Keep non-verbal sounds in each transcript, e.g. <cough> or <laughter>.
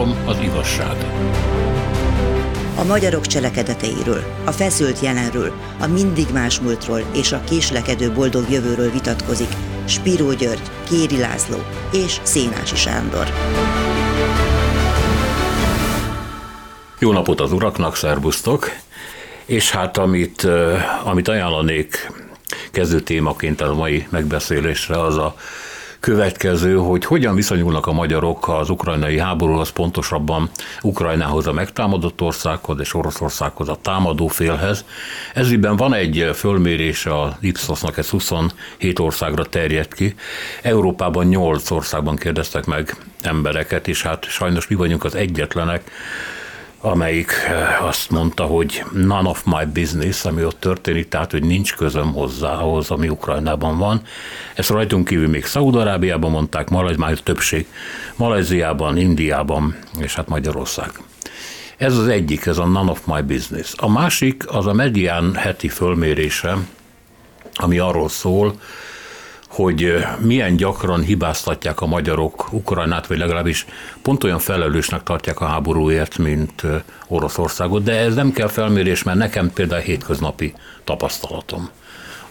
Három az igazság. A magyarok cselekedeteiről, a feszült jelenről, a mindig más múltról és a késlekedő boldog jövőről vitatkozik Spiró György, Kéri László és Szénási Sándor. Jó napot az uraknak, szervusztok! És hát amit, amit ajánlanék kezdő témaként a mai megbeszélésre, az a következő, hogy hogyan viszonyulnak a magyarok az ukrajnai háborúhoz, pontosabban Ukrajnához a megtámadott országhoz és Oroszországhoz a támadó félhez. Ezügyben van egy fölmérés a Ipsosnak, ez 27 országra terjed ki. Európában 8 országban kérdeztek meg embereket, és hát sajnos mi vagyunk az egyetlenek, amelyik eh, azt mondta, hogy none of my business, ami ott történik, tehát, hogy nincs közöm hozzá ahhoz, ami Ukrajnában van. Ezt rajtunk kívül még Szaúd-Arábiában mondták, Malaj, már többség, Malajziában, Indiában, és hát Magyarország. Ez az egyik, ez a none of my business. A másik az a medián heti fölmérése, ami arról szól, hogy milyen gyakran hibáztatják a magyarok Ukrajnát, vagy legalábbis pont olyan felelősnek tartják a háborúért, mint Oroszországot, de ez nem kell felmérés, mert nekem például hétköznapi tapasztalatom.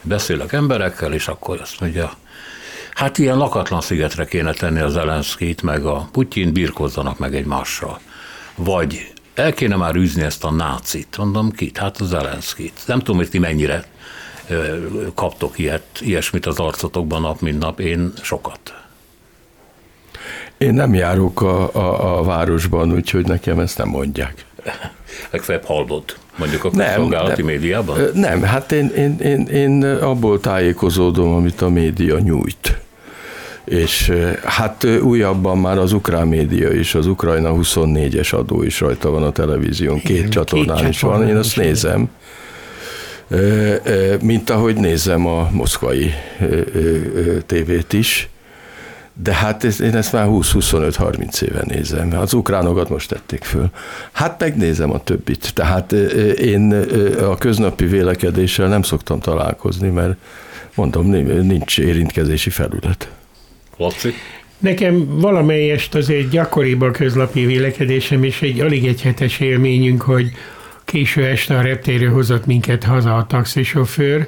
Beszélek emberekkel, és akkor azt mondja, hát ilyen lakatlan szigetre kéne tenni az Zelenszkit, meg a Putyin, birkozzanak meg egymással. Vagy el kéne már űzni ezt a nácit. Mondom, kit? Hát az Zelenszkit. Nem tudom, hogy ti mennyire kaptok ilyet, ilyesmit az arcotokban nap, mint nap, én sokat. Én nem járok a, a, a városban, úgyhogy nekem ezt nem mondják. <laughs> Legfeljebb hallod, mondjuk a szolgálati médiában? Nem, hát én, én, én, én abból tájékozódom, amit a média nyújt. És hát újabban már az ukrán média is, az Ukrajna 24-es adó is rajta van a televízión, két Igen, csatornán két is van, én azt nézem mint ahogy nézem a moszkvai tévét is. De hát én ezt már 20-25-30 éve nézem. Az ukránokat most tették föl. Hát megnézem a többit. Tehát én a köznapi vélekedéssel nem szoktam találkozni, mert mondom, nincs érintkezési felület. Laci? Nekem valamelyest azért gyakoribb a köznapi vélekedésem, és egy alig egy hetes élményünk, hogy Késő este a reptérről hozott minket haza a taxisofőr,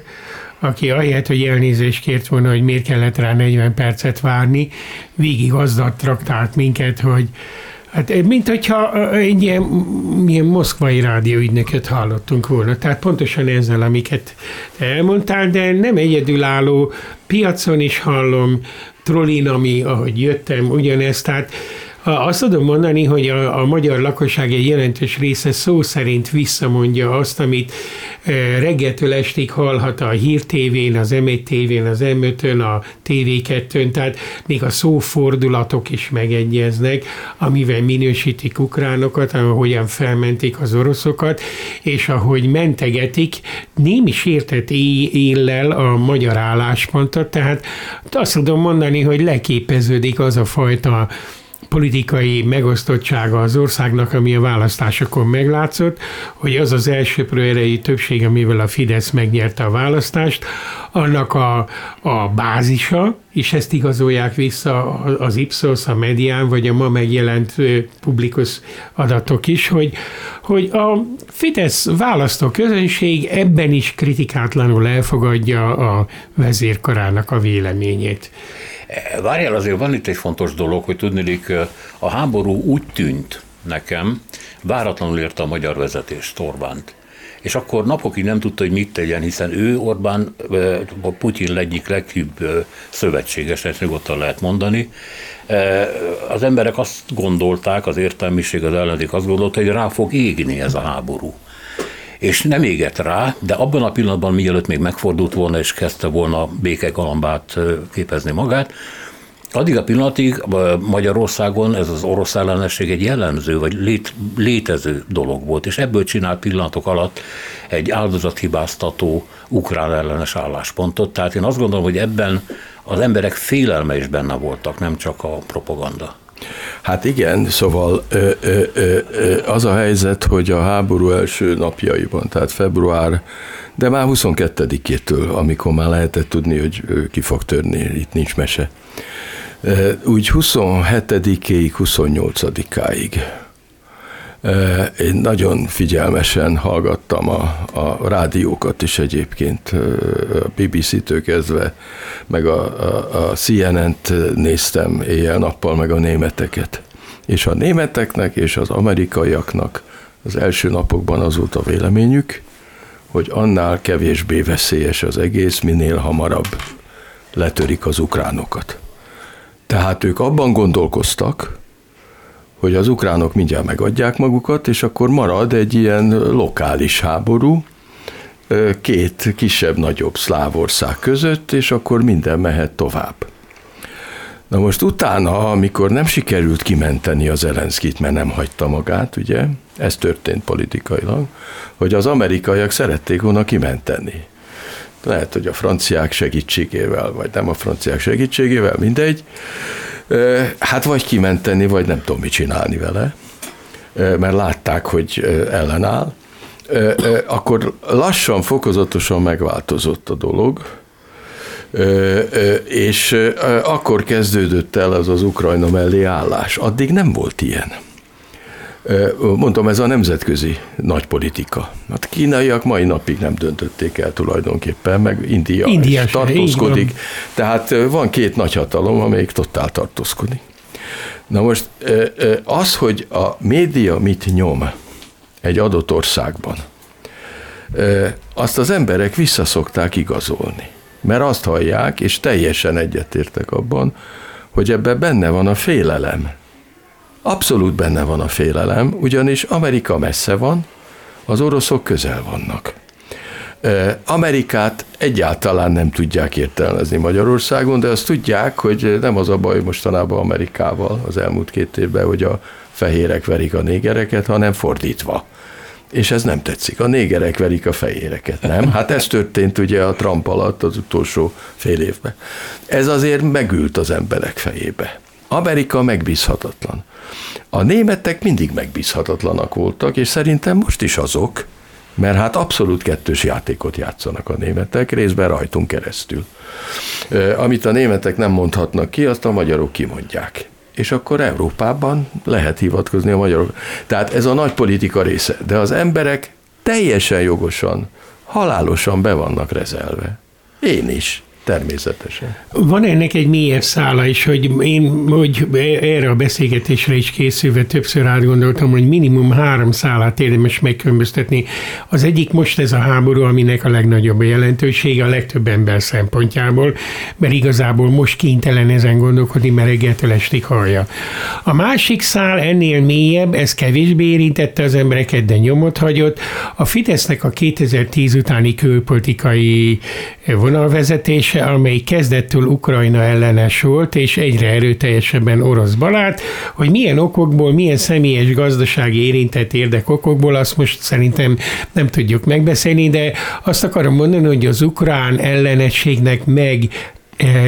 aki ahelyett, hogy elnézést kért volna, hogy miért kellett rá 40 percet várni, végig azzal traktált minket, hogy Hát mint hogyha egy ilyen, ilyen moszkvai rádióügynököt hallottunk volna. Tehát pontosan ezzel, amiket elmondtál, de nem egyedülálló, piacon is hallom, trollin, ami, ahogy jöttem, ugyanezt. Tehát azt tudom mondani, hogy a, a magyar lakosság egy jelentős része szó szerint visszamondja azt, amit reggeltől estig hallhat a Hír TV-n, az M1 TV-n, az M5-ön, a TV2-ön, tehát még a szófordulatok is megegyeznek, amivel minősítik ukránokat, ahogyan felmentik az oroszokat, és ahogy mentegetik, némi sértett éllel a magyar álláspontot, tehát azt tudom mondani, hogy leképeződik az a fajta politikai megosztottsága az országnak, ami a választásokon meglátszott, hogy az az első erejű többség, amivel a Fidesz megnyerte a választást, annak a, a bázisa, és ezt igazolják vissza az Ipsos, a Medián, vagy a ma megjelent publikus adatok is, hogy, hogy a Fidesz választó közönség ebben is kritikátlanul elfogadja a vezérkarának a véleményét. Várjál, azért van itt egy fontos dolog, hogy tudnélik, a háború úgy tűnt nekem, váratlanul érte a magyar vezetés Orbánt. És akkor napokig nem tudta, hogy mit tegyen, hiszen ő Orbán, Putyin egyik leghűbb szövetséges, ezt nyugodtan lehet mondani. Az emberek azt gondolták, az értelmiség, az ellenzék azt gondolta, hogy rá fog égni ez a háború és nem égett rá, de abban a pillanatban, mielőtt még megfordult volna, és kezdte volna béke galambát képezni magát, Addig a pillanatig Magyarországon ez az orosz ellenesség egy jellemző, vagy lét, létező dolog volt, és ebből csinált pillanatok alatt egy áldozathibáztató ukrán ellenes álláspontot. Tehát én azt gondolom, hogy ebben az emberek félelme is benne voltak, nem csak a propaganda. Hát igen, szóval ö, ö, ö, az a helyzet, hogy a háború első napjaiban, tehát február, de már 22-től, amikor már lehetett tudni, hogy ki fog törni, itt nincs mese. úgy 27-ig, 28-áig. Én nagyon figyelmesen hallgattam a, a rádiókat is egyébként, a BBC-től kezdve, meg a, a, a CNN-t néztem éjjel-nappal, meg a németeket. És a németeknek és az amerikaiaknak az első napokban az volt a véleményük, hogy annál kevésbé veszélyes az egész, minél hamarabb letörik az ukránokat. Tehát ők abban gondolkoztak, hogy az ukránok mindjárt megadják magukat, és akkor marad egy ilyen lokális háború, két kisebb-nagyobb szláv ország között, és akkor minden mehet tovább. Na most utána, amikor nem sikerült kimenteni az Zelenszkit, mert nem hagyta magát, ugye, ez történt politikailag, hogy az amerikaiak szerették volna kimenteni. Lehet, hogy a franciák segítségével, vagy nem a franciák segítségével, mindegy. Hát vagy kimenteni, vagy nem tudom mit csinálni vele, mert látták, hogy ellenáll. Akkor lassan, fokozatosan megváltozott a dolog, és akkor kezdődött el az az Ukrajna mellé. Addig nem volt ilyen. Mondtam, ez a nemzetközi nagy politika. Hát kínaiak mai napig nem döntötték el tulajdonképpen, meg India, India tartózkodik. Tehát van két nagy hatalom, amelyik totál tartózkodik. Na most az, hogy a média mit nyom egy adott országban, azt az emberek visszaszokták igazolni. Mert azt hallják, és teljesen egyetértek abban, hogy ebben benne van a félelem Abszolút benne van a félelem, ugyanis Amerika messze van, az oroszok közel vannak. Amerikát egyáltalán nem tudják értelmezni Magyarországon, de azt tudják, hogy nem az a baj mostanában Amerikával az elmúlt két évben, hogy a fehérek verik a négereket, hanem fordítva. És ez nem tetszik. A négerek verik a fehéreket, nem? Hát ez történt ugye a Trump alatt az utolsó fél évben. Ez azért megült az emberek fejébe. Amerika megbízhatatlan. A németek mindig megbízhatatlanak voltak, és szerintem most is azok, mert hát abszolút kettős játékot játszanak a németek, részben rajtunk keresztül. Amit a németek nem mondhatnak ki, azt a magyarok kimondják. És akkor Európában lehet hivatkozni a magyarok. Tehát ez a nagy politika része. De az emberek teljesen jogosan, halálosan be vannak rezelve. Én is. Természetesen. Van ennek egy mélyebb szála is, hogy én hogy erre a beszélgetésre is készülve többször átgondoltam, hogy minimum három szálát érdemes megkülönböztetni. Az egyik most ez a háború, aminek a legnagyobb a jelentősége a legtöbb ember szempontjából, mert igazából most kénytelen ezen gondolkodni, mert reggeltől estig hallja. A másik szál ennél mélyebb, ez kevésbé érintette az embereket, de nyomot hagyott. A Fidesznek a 2010 utáni külpolitikai vonalvezetés döntése, amely kezdettől Ukrajna ellenes volt, és egyre erőteljesebben orosz barát, hogy milyen okokból, milyen személyes gazdasági érintett érdek okokból, azt most szerintem nem tudjuk megbeszélni, de azt akarom mondani, hogy az ukrán ellenességnek meg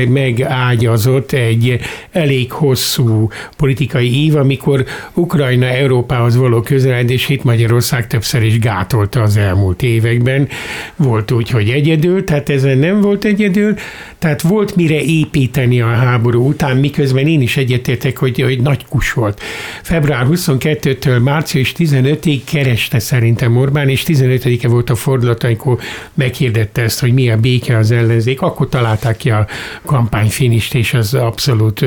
megágyazott egy elég hosszú politikai ív, amikor Ukrajna Európához való közeledését Magyarország többször is gátolta az elmúlt években. Volt úgy, hogy egyedül, tehát ezen nem volt egyedül, tehát volt mire építeni a háború után, miközben én is egyetértek, hogy, hogy nagy kus volt. Február 22-től március 15-ig kereste szerintem Orbán, és 15-e volt a fordulat, amikor meghirdette ezt, hogy mi a béke az ellenzék, akkor találták ki a kampányfinist, és az abszolút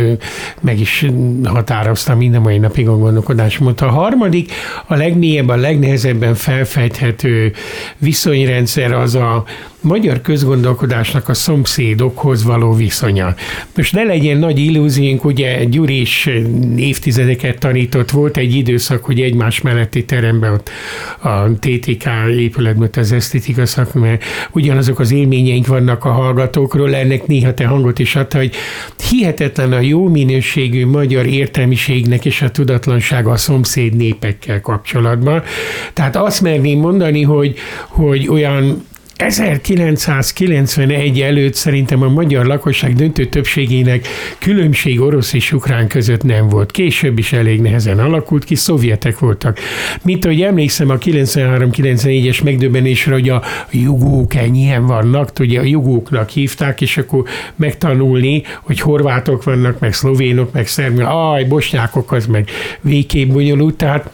meg is határozta minden mai napig a gondolkodásmód. A harmadik, a legmélyebb, a legnehezebben felfejthető viszonyrendszer az a magyar közgondolkodásnak a szomszédokhoz való viszonya. Most ne legyen nagy illúziónk, ugye Gyuri is évtizedeket tanított, volt egy időszak, hogy egymás melletti teremben ott a TTK épületben az esztétika szakma, ugyanazok az élményeink vannak a hallgatókról, ennek néha te hangot is adta, hogy hihetetlen a jó minőségű magyar értelmiségnek és a tudatlansága a szomszéd népekkel kapcsolatban. Tehát azt merném mondani, hogy, hogy olyan 1991 előtt szerintem a magyar lakosság döntő többségének különbség orosz és ukrán között nem volt. Később is elég nehezen alakult ki, szovjetek voltak. Mint ahogy emlékszem a 93-94-es megdöbbenésre, hogy a jugók ennyien vannak, ugye a jugóknak hívták, és akkor megtanulni, hogy horvátok vannak, meg szlovénok, meg szerb, aj, bosnyákok, az meg végképp bonyolult, tehát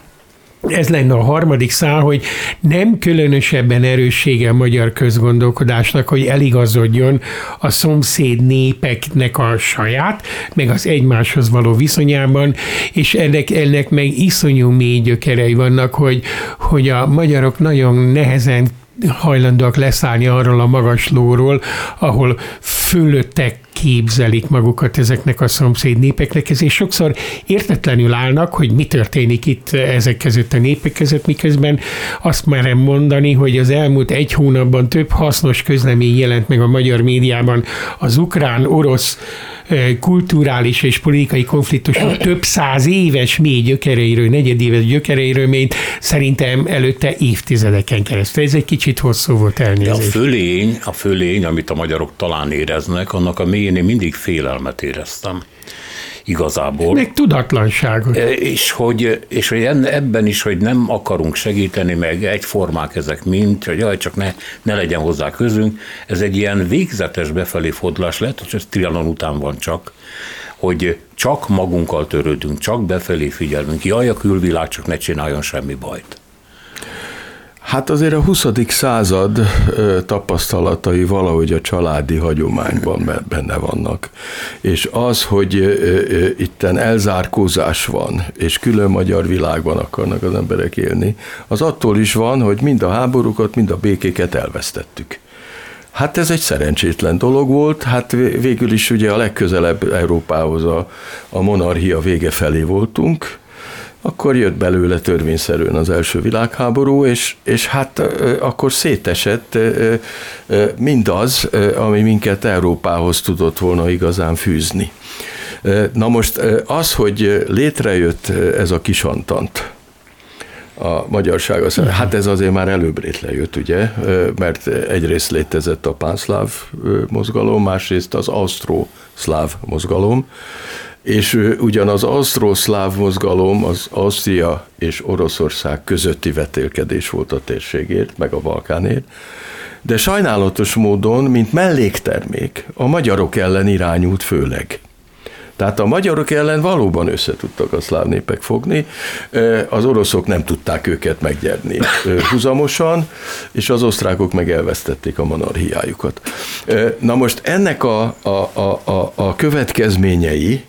ez lenne a harmadik szál, hogy nem különösebben erőssége a magyar közgondolkodásnak, hogy eligazodjon a szomszéd népeknek a saját, meg az egymáshoz való viszonyában, és ennek, ennek meg iszonyú mély gyökerei vannak, hogy, hogy a magyarok nagyon nehezen hajlandóak leszállni arról a magas lóról, ahol fölöttek képzelik magukat ezeknek a szomszéd népeknek, ezért sokszor értetlenül állnak, hogy mi történik itt ezek között a népek között, miközben azt merem mondani, hogy az elmúlt egy hónapban több hasznos közlemény jelent meg a magyar médiában az ukrán-orosz eh, kulturális és politikai konfliktusok több száz éves mély gyökereiről, negyedéves gyökereiről, mint szerintem előtte évtizedeken keresztül. Ez egy kicsit hosszú volt elnézést. De a fölény, a fölény, amit a magyarok talán éreznek, annak a mélyén én mindig félelmet éreztem igazából. Meg tudatlanságot. E, és hogy, és hogy ebben is, hogy nem akarunk segíteni, meg egyformák ezek mind, hogy jaj, csak ne, ne legyen hozzá közünk. Ez egy ilyen végzetes befelé fordulás lehet, hogy ez Trianon után van csak, hogy csak magunkkal törődünk, csak befelé figyelünk. Jaj, a külvilág csak ne csináljon semmi bajt. Hát azért a 20. század tapasztalatai valahogy a családi hagyományban benne vannak. És az, hogy itten elzárkózás van, és külön magyar világban akarnak az emberek élni, az attól is van, hogy mind a háborúkat, mind a békéket elvesztettük. Hát ez egy szerencsétlen dolog volt, hát végül is ugye a legközelebb Európához a, a monarchia vége felé voltunk, akkor jött belőle törvényszerűen az első világháború, és, és hát akkor szétesett mindaz, ami minket Európához tudott volna igazán fűzni. Na most az, hogy létrejött ez a kisantant, a magyarság, az, hát ez azért már előbb létrejött, ugye, mert egyrészt létezett a pánszláv mozgalom, másrészt az ausztro-szláv mozgalom, és ugyan az ausztro-szláv mozgalom az Ausztria és Oroszország közötti vetélkedés volt a térségért, meg a Balkánért, de sajnálatos módon, mint melléktermék, a magyarok ellen irányult főleg. Tehát a magyarok ellen valóban össze tudtak a szláv népek fogni, az oroszok nem tudták őket meggyerni huzamosan, és az osztrákok meg elvesztették a monarchiájukat. Na most ennek a, a, a, a, a következményei,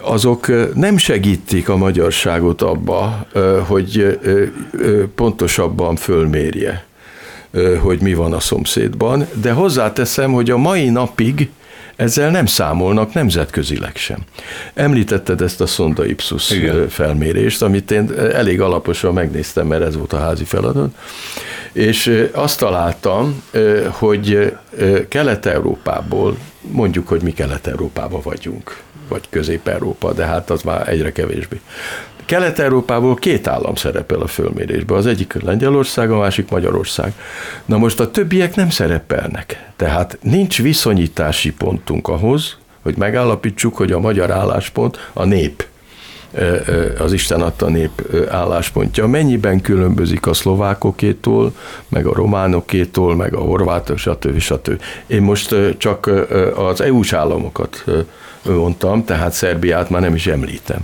azok nem segítik a magyarságot abba, hogy pontosabban fölmérje, hogy mi van a szomszédban, de hozzáteszem, hogy a mai napig ezzel nem számolnak nemzetközileg sem. Említetted ezt a Sonda Ipsus Igen. felmérést, amit én elég alaposan megnéztem, mert ez volt a házi feladat, és azt találtam, hogy Kelet-Európából, mondjuk, hogy mi Kelet-Európában vagyunk, vagy Közép-Európa, de hát az már egyre kevésbé. Kelet-Európából két állam szerepel a fölmérésben, az egyik Lengyelország, a másik Magyarország. Na most a többiek nem szerepelnek, tehát nincs viszonyítási pontunk ahhoz, hogy megállapítsuk, hogy a magyar álláspont a nép, az Isten adta nép álláspontja, mennyiben különbözik a szlovákokétól, meg a románokétól, meg a horvátok, stb. stb. Én most csak az EU-s államokat mondtam, tehát Szerbiát már nem is említem.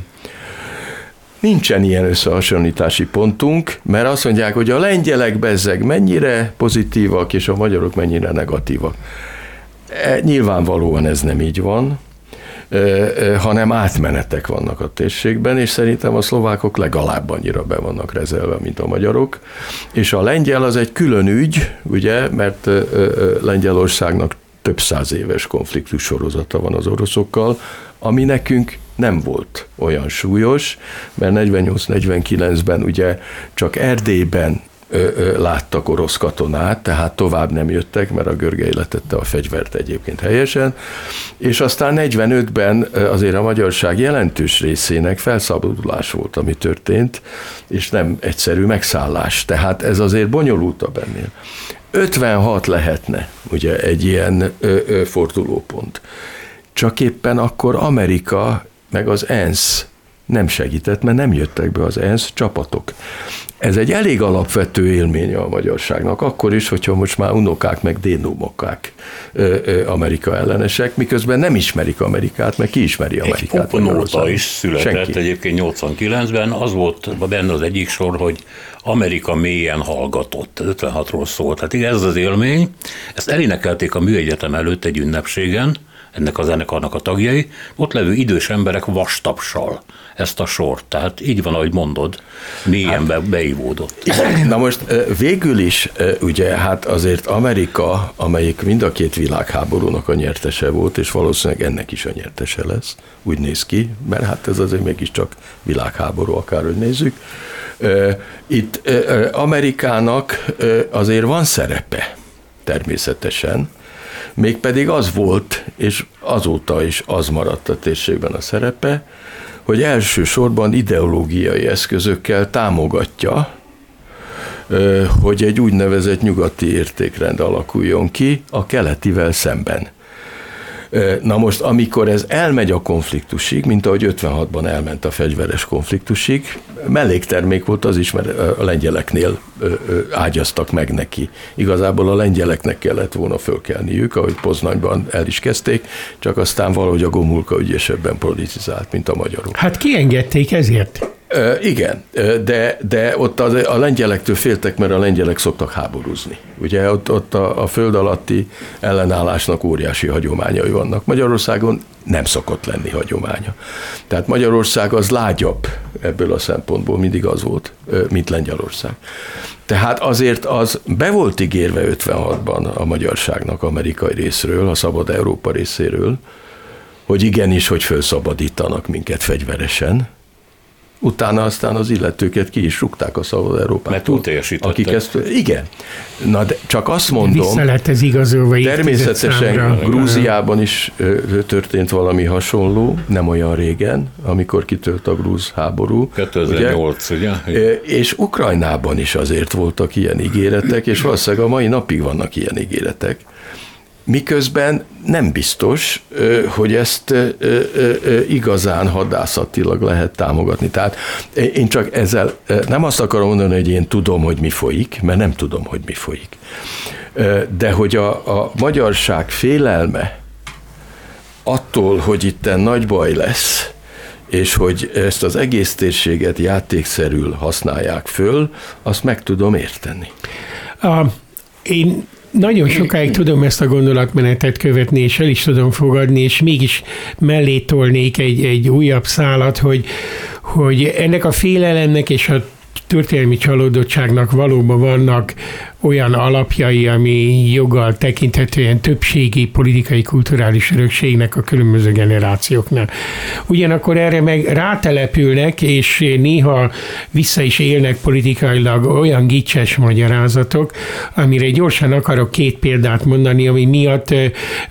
Nincsen ilyen összehasonlítási pontunk, mert azt mondják, hogy a lengyelek bezzeg mennyire pozitívak, és a magyarok mennyire negatívak. E, nyilvánvalóan ez nem így van, hanem átmenetek vannak a térségben, és szerintem a szlovákok legalább annyira be vannak rezelve, mint a magyarok. És a lengyel az egy külön ügy, ugye, mert Lengyelországnak több száz éves konfliktus sorozata van az oroszokkal, ami nekünk nem volt olyan súlyos, mert 48-49-ben ugye csak Erdélyben láttak orosz katonát, tehát tovább nem jöttek, mert a Görgei letette a fegyvert egyébként helyesen, és aztán 45-ben azért a magyarság jelentős részének felszabadulás volt, ami történt, és nem egyszerű megszállás, tehát ez azért bonyolultabb ennél. 56 lehetne ugye egy ilyen ö, ö, fordulópont. Csak éppen akkor Amerika meg az ENSZ nem segített, mert nem jöttek be az ENSZ csapatok. Ez egy elég alapvető élménye a magyarságnak, akkor is, hogyha most már unokák meg dénumokák Amerika ellenesek, miközben nem ismerik Amerikát, meg ki ismeri Amerikát. Egy nóta is született Senki. egyébként 89-ben, az volt benne az egyik sor, hogy Amerika mélyen hallgatott, 56-ról szólt. Hát igen, ez az élmény, ezt elénekelték a műegyetem előtt egy ünnepségen, ennek a zenekarnak a tagjai, ott levő idős emberek vastapsal ezt a sort. Tehát így van, ahogy mondod, mélyen hát, beivódott. <clears throat> Na most végül is, ugye, hát azért Amerika, amelyik mind a két világháborúnak a nyertese volt, és valószínűleg ennek is a nyertese lesz, úgy néz ki, mert hát ez azért mégiscsak világháború, akárhogy nézzük. Itt Amerikának azért van szerepe, természetesen, mégpedig az volt, és azóta is az maradt a térségben a szerepe, hogy elsősorban ideológiai eszközökkel támogatja, hogy egy úgynevezett nyugati értékrend alakuljon ki a keletivel szemben. Na most, amikor ez elmegy a konfliktusig, mint ahogy 56-ban elment a fegyveres konfliktusig, melléktermék volt az is, mert a lengyeleknél ágyaztak meg neki. Igazából a lengyeleknek kellett volna fölkelniük, ahogy Poznanyban el is kezdték, csak aztán valahogy a Gomulka ügyesebben politizált, mint a magyarok. Hát kiengedték ezért? Igen, de, de ott a, a lengyelektől féltek, mert a lengyelek szoktak háborúzni. Ugye ott, ott a, a föld alatti ellenállásnak óriási hagyományai vannak. Magyarországon nem szokott lenni hagyománya. Tehát Magyarország az lágyabb ebből a szempontból, mindig az volt, mint Lengyelország. Tehát azért az be volt ígérve 56-ban a magyarságnak amerikai részről, a szabad Európa részéről, hogy igenis, hogy felszabadítanak minket fegyveresen, utána aztán az illetőket ki is rúgták a Szabad Európát. Mert túl Akik ezt, igen. Na de csak azt mondom, Vissza lett ez igazolva természetesen Grúziában is történt valami hasonló, nem olyan régen, amikor kitölt a grúz háború. 2008, ugye? ugye? És Ukrajnában is azért voltak ilyen ígéretek, és valószínűleg a mai napig vannak ilyen ígéretek miközben nem biztos, hogy ezt igazán hadászatilag lehet támogatni. Tehát én csak ezzel nem azt akarom mondani, hogy én tudom, hogy mi folyik, mert nem tudom, hogy mi folyik. De hogy a, a magyarság félelme attól, hogy itt nagy baj lesz, és hogy ezt az egész térséget játékszerül használják föl, azt meg tudom érteni. A, én nagyon sokáig tudom ezt a gondolatmenetet követni, és el is tudom fogadni, és mégis mellé tolnék egy, egy újabb szálat, hogy, hogy ennek a félelemnek és a történelmi csalódottságnak valóban vannak olyan alapjai, ami joggal tekinthetően többségi politikai kulturális örökségnek a különböző generációknál. Ugyanakkor erre meg rátelepülnek, és néha vissza is élnek politikailag olyan gicses magyarázatok, amire gyorsan akarok két példát mondani, ami miatt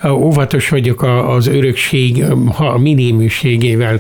óvatos vagyok az örökség a.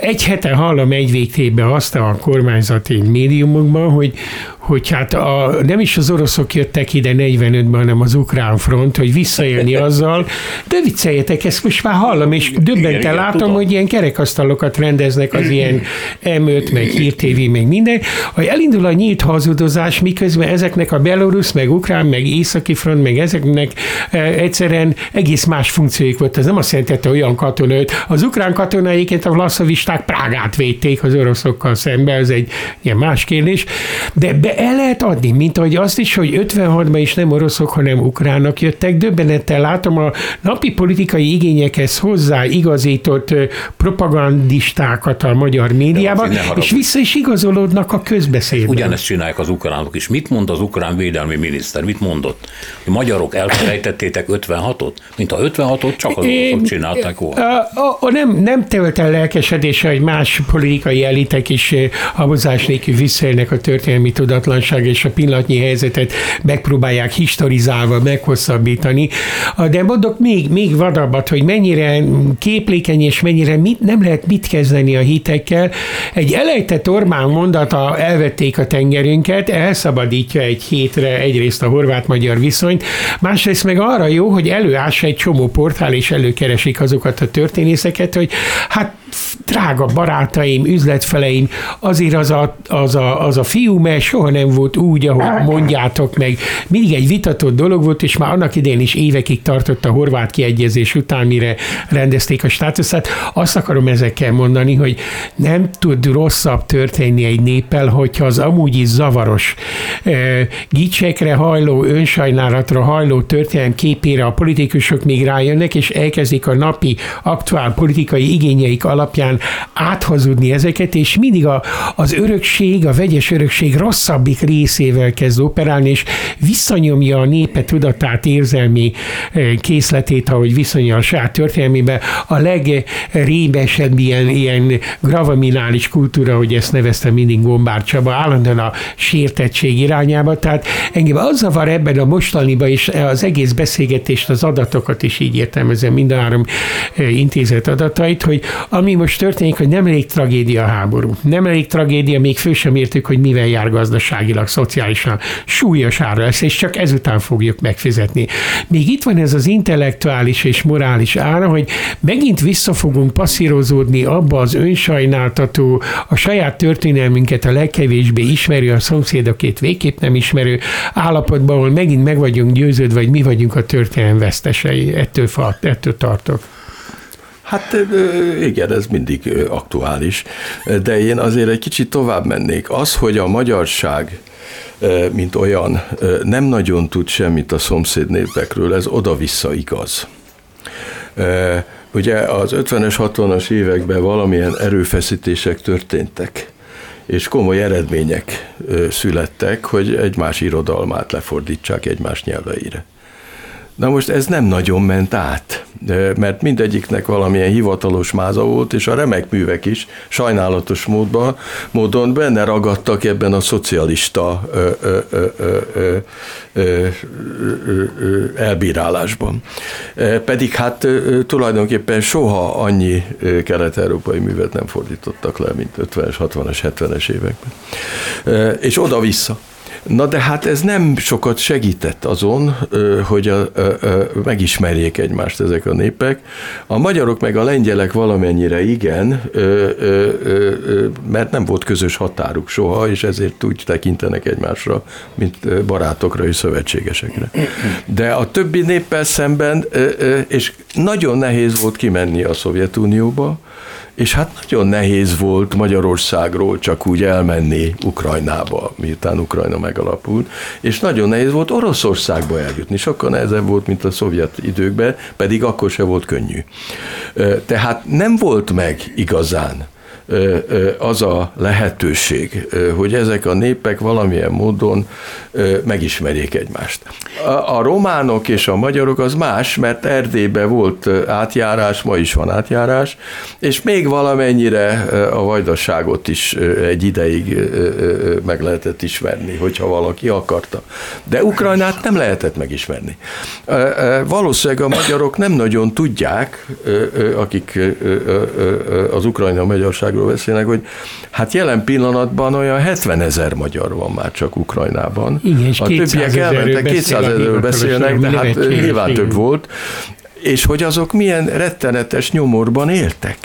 Egy hete hallom egy végtében azt a kormányzati médiumokban, hogy, hogy hát a, nem is az oroszok jöttek ide 45-ben, hanem az ukrán front, hogy visszaélni <laughs> azzal, de vicceljetek, ezt most már hallom, és döbbenten látom, tudom. hogy ilyen kerekasztalokat rendeznek az ilyen M5, meg hírtévé, meg minden, hogy elindul a nyílt hazudozás, miközben ezeknek a belorusz, meg ukrán, meg északi front, meg ezeknek e, egyszerűen egész más funkcióik volt. Ez nem azt jelenti, hogy olyan katonőt. Az ukrán katonaiket a laszavisták Prágát védték az oroszokkal szembe, ez egy ilyen más kérdés, de be el lehet adni, mint ahogy azt is, hogy 56-ban is nem oroszok, hanem ukránok jöttek. Döbbenettel látom a napi politikai igényekhez hozzá igazított propagandistákat a magyar médiában, és vissza is igazolódnak a közbeszédben. Ugyanezt csinálják az ukránok is. Mit mond az ukrán védelmi miniszter? Mit mondott? Hogy magyarok elfelejtettétek 56-ot? Mint a 56-ot csak az oroszok csinálták volna. A, a, nem, nem tölt el lelkesedése, hogy más politikai elitek is havazás nélkül visszaélnek a történelmi tudat pontatlanság és a pillanatnyi helyzetet megpróbálják historizálva meghosszabbítani. De mondok még, még vadabbat, hogy mennyire képlékeny és mennyire mit, nem lehet mit kezdeni a hitekkel. Egy elejtett Orbán mondata elvették a tengerünket, elszabadítja egy hétre egyrészt a horvát-magyar viszonyt, másrészt meg arra jó, hogy előássa egy csomó portál, és előkeresik azokat a történészeket, hogy hát drága barátaim, üzletfeleim, azért az a, az a, az a fiú, mert soha nem volt úgy, ahogy mondjátok meg. Mindig egy vitatott dolog volt, és már annak idején is évekig tartott a horvát kiegyezés után, mire rendezték a státuszát. Azt akarom ezekkel mondani, hogy nem tud rosszabb történni egy néppel, hogyha az amúgy is zavaros, e, gicsekre hajló, önsajnálatra hajló történelem képére a politikusok még rájönnek, és elkezdik a napi aktuál politikai igényeik alapján áthazudni ezeket, és mindig a, az örökség, a vegyes örökség rosszabbik részével kezd operálni, és visszanyomja a népe tudatát, érzelmi készletét, ahogy viszonyja a saját történelmébe, a legrébesebb ilyen, ilyen gravaminális kultúra, hogy ezt nevezte mindig Gombár Csaba, állandóan a sértettség irányába. Tehát engem az zavar ebben a mostaniban, és az egész beszélgetést, az adatokat is így értelmezem, mind a három intézet adatait, hogy ami most történik, hogy nem elég tragédia a háború. Nem elég tragédia, még fő sem értük, hogy mivel jár gazdaságilag, szociálisan. Súlyos ára lesz, és csak ezután fogjuk megfizetni. Még itt van ez az intellektuális és morális ára, hogy megint vissza fogunk passzírozódni abba az önsajnáltató, a saját történelmünket a legkevésbé ismerő, a szomszédokét végképp nem ismerő állapotban, ahol megint meg vagyunk győződve, vagy mi vagyunk a történelem vesztesei. Ettől, ettől tartok. Hát igen, ez mindig aktuális, de én azért egy kicsit tovább mennék. Az, hogy a magyarság mint olyan nem nagyon tud semmit a szomszéd népekről, ez oda-vissza igaz. Ugye az 50-es, 60-as években valamilyen erőfeszítések történtek, és komoly eredmények születtek, hogy egymás irodalmát lefordítsák egymás nyelveire. Na most ez nem nagyon ment át, mert mindegyiknek valamilyen hivatalos máza volt, és a remek művek is sajnálatos módban, módon benne ragadtak ebben a szocialista elbírálásban. Pedig hát tulajdonképpen soha annyi kelet-európai művet nem fordítottak le, mint 50-es, 60-as, 70-es években. És oda-vissza. Na de hát ez nem sokat segített azon, hogy a, a, a, megismerjék egymást ezek a népek. A magyarok meg a lengyelek valamennyire igen, mert nem volt közös határuk soha, és ezért úgy tekintenek egymásra, mint barátokra és szövetségesekre. De a többi néppel szemben, és nagyon nehéz volt kimenni a Szovjetunióba, és hát nagyon nehéz volt Magyarországról csak úgy elmenni Ukrajnába, miután Ukrajna megalapult, és nagyon nehéz volt Oroszországba eljutni, sokkal nehezebb volt, mint a szovjet időkben, pedig akkor se volt könnyű. Tehát nem volt meg igazán az a lehetőség, hogy ezek a népek valamilyen módon megismerjék egymást. A románok és a magyarok az más, mert Erdélyben volt átjárás, ma is van átjárás, és még valamennyire a vajdaságot is egy ideig meg lehetett ismerni, hogyha valaki akarta. De Ukrajnát nem lehetett megismerni. Valószínűleg a magyarok nem nagyon tudják, akik az ukrajna magyarságról magyarságról beszélnek, hogy hát jelen pillanatban olyan 70 ezer magyar van már csak Ukrajnában. Igen, és a többiek elmentek, 200 ezerről beszélnek, de hát nyilván több volt. És hogy azok milyen rettenetes nyomorban éltek.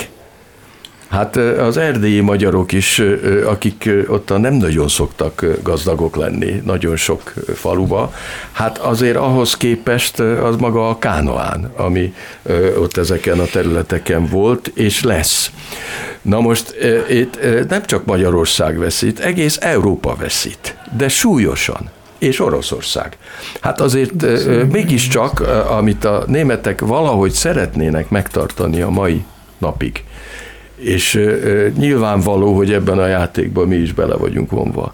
Hát az erdélyi magyarok is, akik ott nem nagyon szoktak gazdagok lenni, nagyon sok faluba, hát azért ahhoz képest az maga a Kánoán, ami ott ezeken a területeken volt, és lesz. Na most itt nem csak Magyarország veszít, egész Európa veszít, de súlyosan és Oroszország. Hát azért mégiscsak, amit a németek valahogy szeretnének megtartani a mai napig, és nyilvánvaló, hogy ebben a játékban mi is bele vagyunk vonva.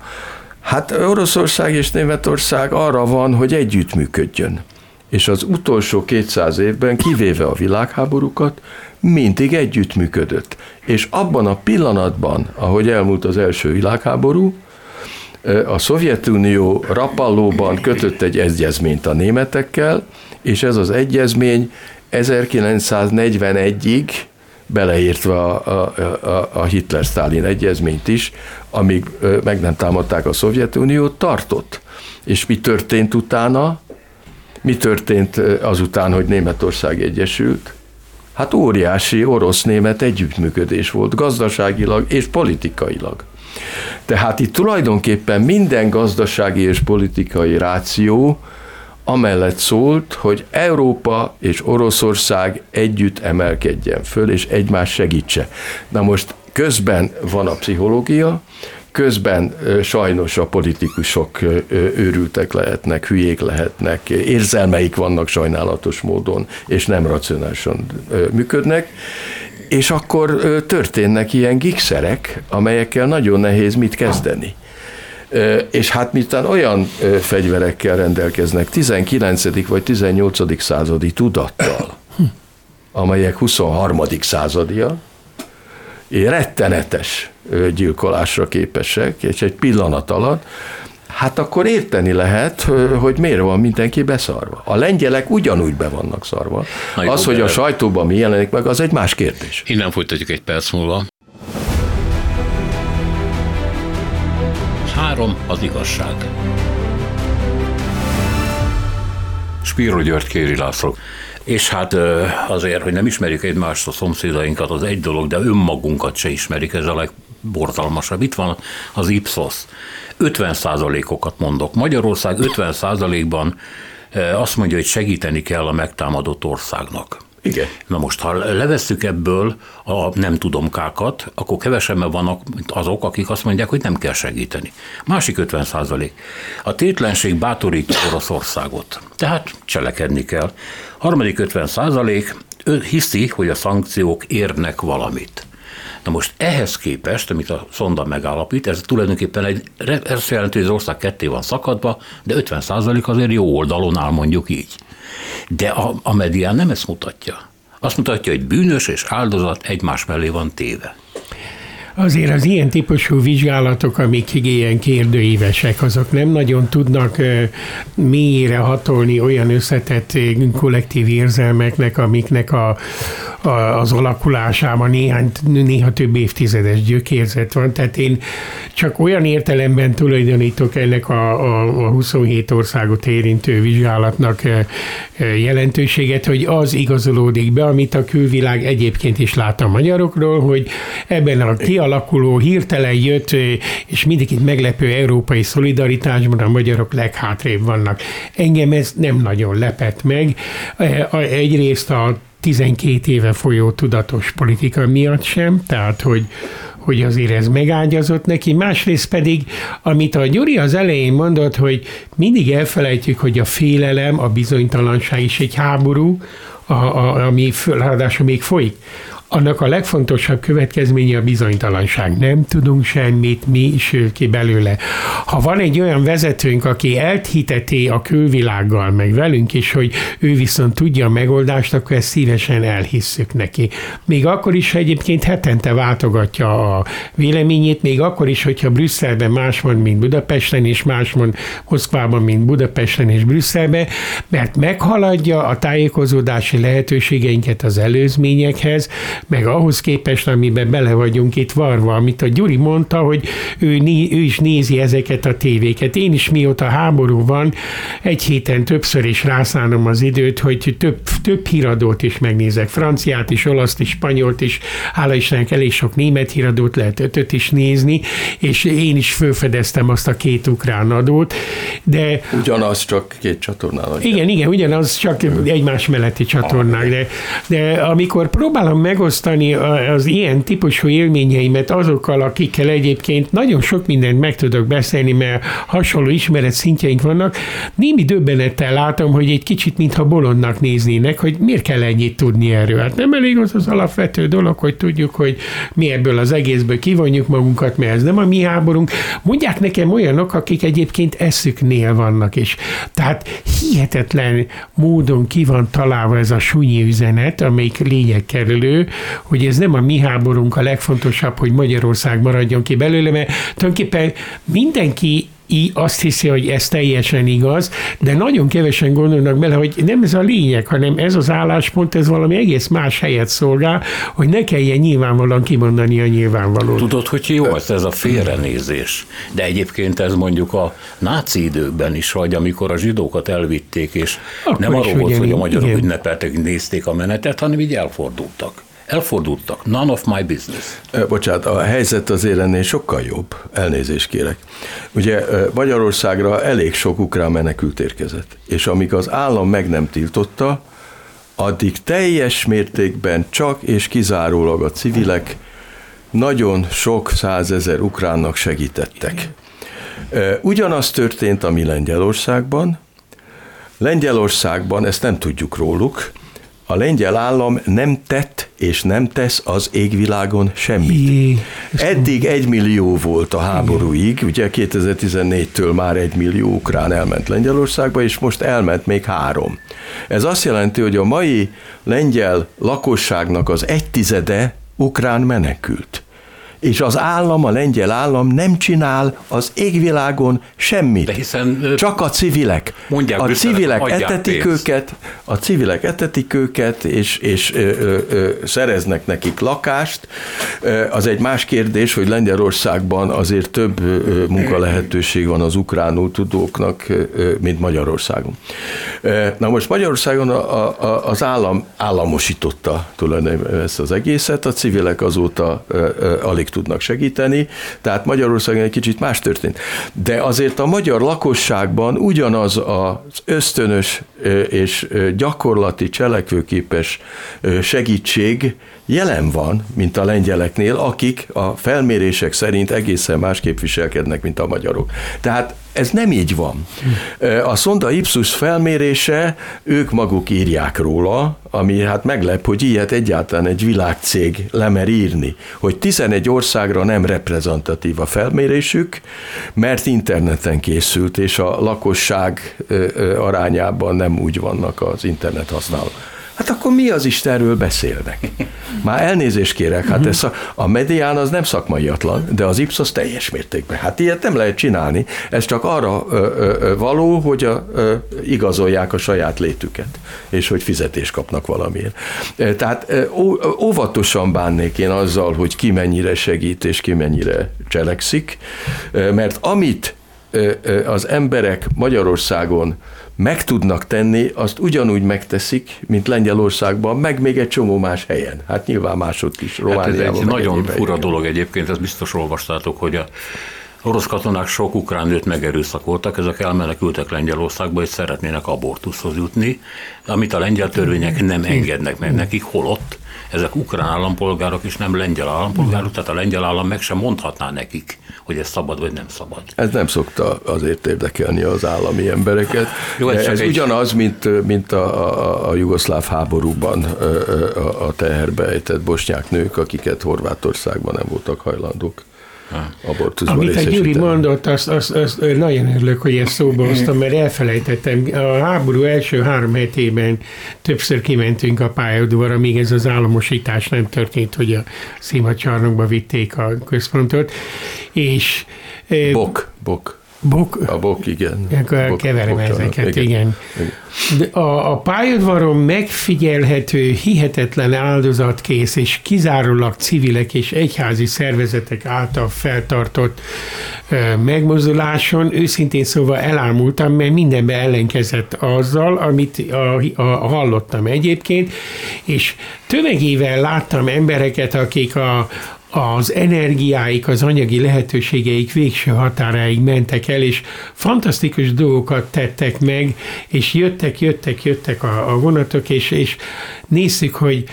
Hát Oroszország és Németország arra van, hogy együttműködjön. És az utolsó 200 évben, kivéve a világháborúkat, mindig együttműködött. És abban a pillanatban, ahogy elmúlt az első világháború, a Szovjetunió rapallóban kötött egy egyezményt a németekkel, és ez az egyezmény 1941-ig beleértve a, a, a, a Hitler-Sztálin egyezményt is, amíg meg nem támadták a Szovjetuniót, tartott. És mi történt utána? Mi történt azután, hogy Németország egyesült? Hát óriási orosz-német együttműködés volt gazdaságilag és politikailag. Tehát itt tulajdonképpen minden gazdasági és politikai ráció amellett szólt, hogy Európa és Oroszország együtt emelkedjen föl, és egymás segítse. Na most közben van a pszichológia, közben sajnos a politikusok őrültek lehetnek, hülyék lehetnek, érzelmeik vannak sajnálatos módon, és nem racionálisan működnek, és akkor történnek ilyen gigszerek, amelyekkel nagyon nehéz mit kezdeni. És hát miután olyan fegyverekkel rendelkeznek 19. vagy 18. századi tudattal, amelyek 23. századia, rettenetes gyilkolásra képesek, és egy pillanat alatt, hát akkor érteni lehet, hogy miért van mindenki beszarva. A lengyelek ugyanúgy be vannak szarva. Na, az, hogy a sajtóban mi jelenik meg, az egy más kérdés. Innen folytatjuk egy perc múlva. Három az igazság. Spiro György Kéri László. És hát azért, hogy nem ismerjük egymást, a szomszédainkat, az egy dolog, de önmagunkat se ismerik, ez a legborzalmasabb. Itt van az Ipsos. 50% okat mondok. Magyarország 50% ban azt mondja, hogy segíteni kell a megtámadott országnak. Igen. Na most, ha levesszük ebből a nem tudom kákat, akkor kevesebben vannak azok, akik azt mondják, hogy nem kell segíteni. Másik 50 százalék. A tétlenség bátorít Oroszországot, tehát cselekedni kell. Harmadik 50 százalék hiszi, hogy a szankciók érnek valamit. Na most ehhez képest, amit a szonda megállapít, ez tulajdonképpen egy, ez jelenti, hogy az ország ketté van szakadva, de 50% azért jó oldalon áll mondjuk így. De a, a medián nem ezt mutatja. Azt mutatja, hogy bűnös és áldozat egymás mellé van téve. Azért az ilyen típusú vizsgálatok, amik ilyen kérdőívesek, azok nem nagyon tudnak mélyére hatolni olyan összetett kollektív érzelmeknek, amiknek a, a, az alakulásában néhány, néha több évtizedes gyökérzet van. Tehát én csak olyan értelemben tulajdonítok ennek a, a, a 27 országot érintő vizsgálatnak jelentőséget, hogy az igazolódik be, amit a külvilág egyébként is lát a magyarokról, hogy ebben a kialakuló, hirtelen jött, és mindig itt meglepő európai szolidaritásban a magyarok leghátrébb vannak. Engem ez nem nagyon lepett meg. Egyrészt a 12 éve folyó tudatos politika miatt sem, tehát hogy, hogy azért ez megágyazott neki, másrészt pedig, amit a Gyuri az elején mondott, hogy mindig elfelejtjük, hogy a félelem, a bizonytalanság is egy háború, a, a, ami ráadásul még folyik annak a legfontosabb következménye a bizonytalanság. Nem tudunk semmit, mi sül ki belőle. Ha van egy olyan vezetőnk, aki elhiteti a külvilággal, meg velünk is, hogy ő viszont tudja a megoldást, akkor ezt szívesen elhisszük neki. Még akkor is, ha egyébként hetente váltogatja a véleményét, még akkor is, hogyha Brüsszelben más van, mint Budapesten, és más van Moszkvában, mint Budapesten és Brüsszelben, mert meghaladja a tájékozódási lehetőségeinket az előzményekhez, meg ahhoz képest, amiben bele vagyunk itt varva, amit a Gyuri mondta, hogy ő, ő is nézi ezeket a tévéket. Én is mióta háború van, egy héten többször is rászánom az időt, hogy több, több híradót is megnézek. Franciát is, olaszt is, spanyolt is, hála Istennek elég sok német híradót lehet ötöt is nézni, és én is felfedeztem azt a két ukrán adót, de... Ugyanaz, csak két csatornán. Igen, igen, ugyanaz, csak egymás melletti csatornák, de, de amikor próbálom megosztani megosztani az ilyen típusú élményeimet azokkal, akikkel egyébként nagyon sok mindent meg tudok beszélni, mert hasonló ismeret szintjeink vannak, némi döbbenettel látom, hogy egy kicsit mintha bolondnak néznének, hogy miért kell ennyit tudni erről. Hát nem elég az az alapvető dolog, hogy tudjuk, hogy mi ebből az egészből kivonjuk magunkat, mert ez nem a mi háborunk. Mondják nekem olyanok, akik egyébként eszüknél vannak, és tehát hihetetlen módon ki van találva ez a sunyi üzenet, amelyik lényegkerülő, hogy ez nem a mi háborunk a legfontosabb, hogy Magyarország maradjon ki belőle, mert tulajdonképpen mindenki azt hiszi, hogy ez teljesen igaz, de nagyon kevesen gondolnak bele, hogy nem ez a lényeg, hanem ez az álláspont, ez valami egész más helyet szolgál, hogy ne kelljen nyilvánvalóan kimondani a nyilvánvalót. Tudod, hogy jó ez, ez a félrenézés. De egyébként ez mondjuk a náci időkben is, vagy amikor a zsidókat elvitték, és Akkor nem arról volt, hogy a magyarok igen. ünnepeltek, nézték a menetet, hanem így elfordultak. Elfordultak. None of my business. Bocsánat, a helyzet azért ennél sokkal jobb, elnézést kérek. Ugye Magyarországra elég sok ukrán menekült érkezett, és amíg az állam meg nem tiltotta, addig teljes mértékben csak és kizárólag a civilek nagyon sok százezer ukránnak segítettek. Ugyanaz történt, ami Lengyelországban. Lengyelországban, ezt nem tudjuk róluk, a lengyel állam nem tett és nem tesz az égvilágon semmit. Jé, Eddig egy millió volt a háborúig, ugye 2014-től már egy millió ukrán elment Lengyelországba, és most elment még három. Ez azt jelenti, hogy a mai lengyel lakosságnak az egy tizede ukrán menekült. És az állam, a lengyel állam nem csinál az égvilágon semmit. De hiszen, Csak a civilek. mondják a civilek etetik pénzt. őket, a civilek etetik őket, és, és ö, ö, ö, szereznek nekik lakást. Az egy más kérdés, hogy Lengyelországban azért több munkalehetőség van az ukránul tudóknak, mint Magyarországon. Na most Magyarországon a, a, az állam államosította tulajdonképpen ezt az egészet, a civilek azóta alig tudnak segíteni, tehát Magyarországon egy kicsit más történt. De azért a magyar lakosságban ugyanaz az ösztönös és gyakorlati cselekvőképes segítség jelen van, mint a lengyeleknél, akik a felmérések szerint egészen másképp viselkednek, mint a magyarok. Tehát ez nem így van. A Sonda Ipsus felmérése, ők maguk írják róla, ami hát meglep, hogy ilyet egyáltalán egy világcég lemer írni, hogy 11 országra nem reprezentatív a felmérésük, mert interneten készült, és a lakosság arányában nem úgy vannak az internet használók. Hát akkor mi az Istenről beszélnek? Már elnézést kérek, hát ez a, a medián az nem szakmaiatlan, de az Ipsos teljes mértékben. Hát ilyet nem lehet csinálni, ez csak arra ö, ö, való, hogy a, ö, igazolják a saját létüket, és hogy fizetést kapnak valamiért. Tehát ó- óvatosan bánnék én azzal, hogy ki mennyire segít, és ki mennyire cselekszik, mert amit az emberek Magyarországon meg tudnak tenni, azt ugyanúgy megteszik, mint Lengyelországban, meg még egy csomó más helyen. Hát nyilván másod is, Hát ez egy nagyon fura dolog egyébként, ezt biztos olvastátok, hogy a orosz katonák sok ukrán nőt megerőszakoltak, ezek elmenekültek Lengyelországba, és szeretnének abortuszhoz jutni, amit a lengyel törvények nem engednek meg nekik, holott ezek ukrán állampolgárok és nem lengyel állampolgárok, tehát a lengyel állam meg sem mondhatná nekik, hogy ez szabad vagy nem szabad. Ez nem szokta azért érdekelni az állami embereket. Jó, ez ez egy- ugyanaz, mint, mint a, a, a jugoszláv háborúban a, a teherbe ejtett bosnyák nők, akiket Horvátországban nem voltak hajlandók abortuszban Amit a Gyuri mondott, azt, azt, azt nagyon örülök, hogy ezt szóba hoztam, mert elfelejtettem. A háború első három hetében többször kimentünk a pályaudvarra, míg ez az államosítás nem történt, hogy a színhadcsarnokba vitték a központot, és eh, Bok, bok. Bok, A bok, igen. akkor Bok- keverem bokcsarnok, ezeket, igen. igen. De a, a pályadvaron megfigyelhető, hihetetlen áldozatkész és kizárólag civilek és egyházi szervezetek által feltartott ö, megmozduláson őszintén szóval elámultam, mert mindenbe ellenkezett azzal, amit a, a hallottam egyébként, és tömegével láttam embereket, akik a, az energiáik, az anyagi lehetőségeik végső határáig mentek el, és fantasztikus dolgokat tettek meg, és jöttek, jöttek, jöttek a, a vonatok, és, és nézzük, hogy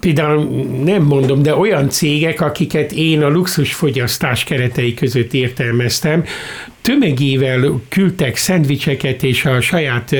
például nem mondom, de olyan cégek, akiket én a luxusfogyasztás keretei között értelmeztem, tömegével küldtek szendvicseket, és a saját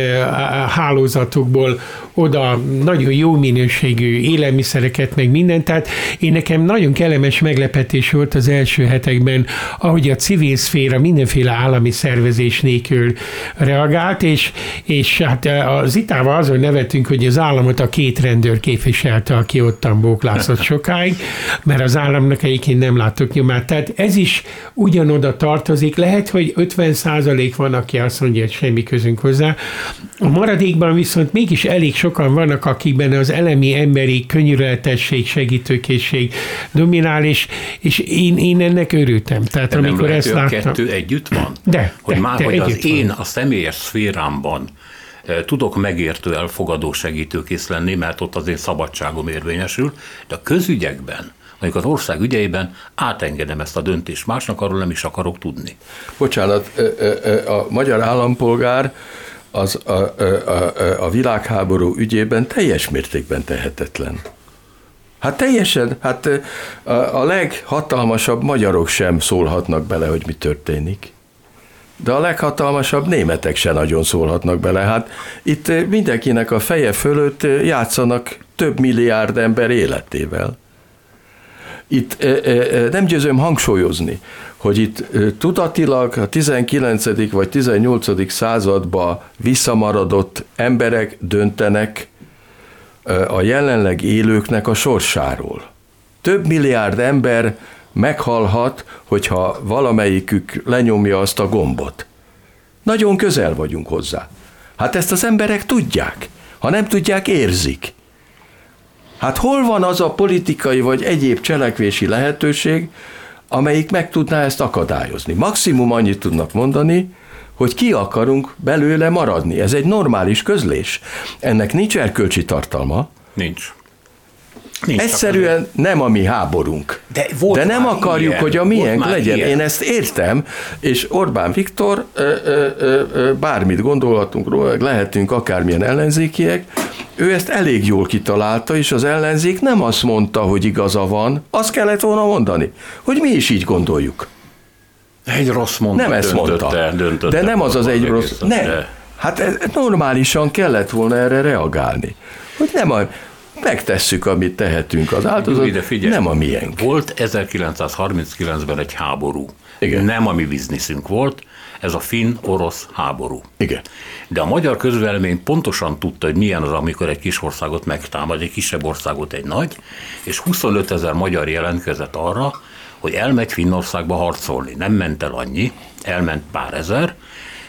hálózatukból oda nagyon jó minőségű élelmiszereket, meg mindent. Tehát én nekem nagyon kellemes meglepetés volt az első hetekben, ahogy a civil szféra mindenféle állami szervezés nélkül reagált, és, és hát az itával azon nevetünk, hogy az államot a két rendőr képviselte, aki ottan bóklászott <laughs> sokáig, mert az államnak egyébként nem látok nyomát. Tehát ez is ugyanoda tartozik. Lehet, hogy 50 százalék van, aki azt mondja, hogy semmi közünk hozzá. A maradékban viszont mégis elég sokan vannak, akikben az elemi emberi könyörületesség, segítőkészség dominál, és, és én, én ennek örültem. Tehát De amikor nem ezt láttam. kettő együtt van? De, Hogy de, már, de hogy az van. én a személyes szférámban eh, tudok megértő, elfogadó segítőkész lenni, mert ott az én szabadságom érvényesül, de a közügyekben, mondjuk az ország ügyeiben átengedem ezt a döntést másnak, arról nem is akarok tudni. Bocsánat, a magyar állampolgár az a, a, a, a világháború ügyében teljes mértékben tehetetlen. Hát teljesen, hát a, leghatalmasabb magyarok sem szólhatnak bele, hogy mi történik. De a leghatalmasabb németek se nagyon szólhatnak bele. Hát itt mindenkinek a feje fölött játszanak több milliárd ember életével. Itt nem győzöm hangsúlyozni, hogy itt tudatilag a 19. vagy 18. századba visszamaradott emberek döntenek a jelenleg élőknek a sorsáról. Több milliárd ember meghalhat, hogyha valamelyikük lenyomja azt a gombot. Nagyon közel vagyunk hozzá. Hát ezt az emberek tudják. Ha nem tudják, érzik. Hát hol van az a politikai vagy egyéb cselekvési lehetőség, amelyik meg tudná ezt akadályozni? Maximum annyit tudnak mondani, hogy ki akarunk belőle maradni. Ez egy normális közlés. Ennek nincs erkölcsi tartalma. Nincs. Nincs Egyszerűen nem a mi háborunk. De volt De nem akarjuk, ilyen. hogy a miénk legyen. ilyen. Én ezt értem, és Orbán Viktor, ö, ö, ö, ö, bármit gondolhatunk róla, lehetünk akármilyen ellenzékiek, ő ezt elég jól kitalálta, és az ellenzék nem azt mondta, hogy igaza van, azt kellett volna mondani, hogy mi is így gondoljuk. Egy rossz mondat Nem ezt mondta. Döntötte De nem az az egy rossz. de- Hát ez, normálisan kellett volna erre reagálni. Hogy nem a, megtesszük, amit tehetünk az áldozat, Ide figyelj. nem a miénk. Volt 1939-ben egy háború. Igen. Nem a mi bizniszünk volt, ez a finn-orosz háború. Igen. De a magyar közvélemény pontosan tudta, hogy milyen az, amikor egy kis országot megtámad, egy kisebb országot egy nagy, és 25 ezer magyar jelentkezett arra, hogy elmegy Finnországba harcolni. Nem ment el annyi, elment pár ezer,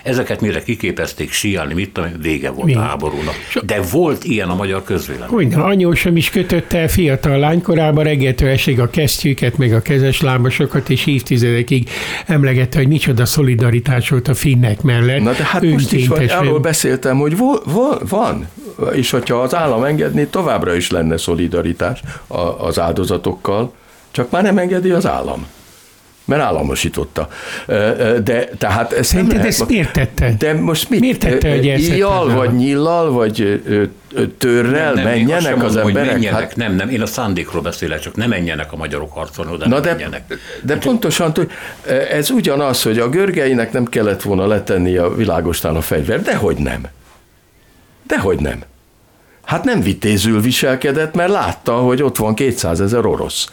ezeket mire kiképezték síelni, mit tudom, vége volt Igen. a háborúnak. De volt ilyen a magyar közvélemény. Hogy anyósom is kötötte el fiatal lánykorában reggeltől esig a kesztyűket, meg a kezes lábasokat, és évtizedekig emlegette, hogy micsoda szolidaritás volt a finnek mellett. Na de hát most is Önkéntesen. arról beszéltem, hogy vo, vo, van, és hogyha az állam engedné, továbbra is lenne szolidaritás a- az áldozatokkal, csak már nem engedi az állam. Mert államosította. De tehát ezt nem lehet ezt miért tette? De most mit? Miért tette, hogy az vagy nyillal, vagy törrel Nem, azt menjenek az mondom, emberek? Menjenek, Hát, nem, nem, én a szándékról beszélek, csak nem menjenek a magyarok harcolni, oda Na nem de, menjenek. de pontosan, tud- ez ugyanaz, hogy a görgeinek nem kellett volna letenni a világostán a fegyvert, dehogy nem. Dehogy nem. Hát nem vitézül viselkedett, mert látta, hogy ott van 200 ezer orosz.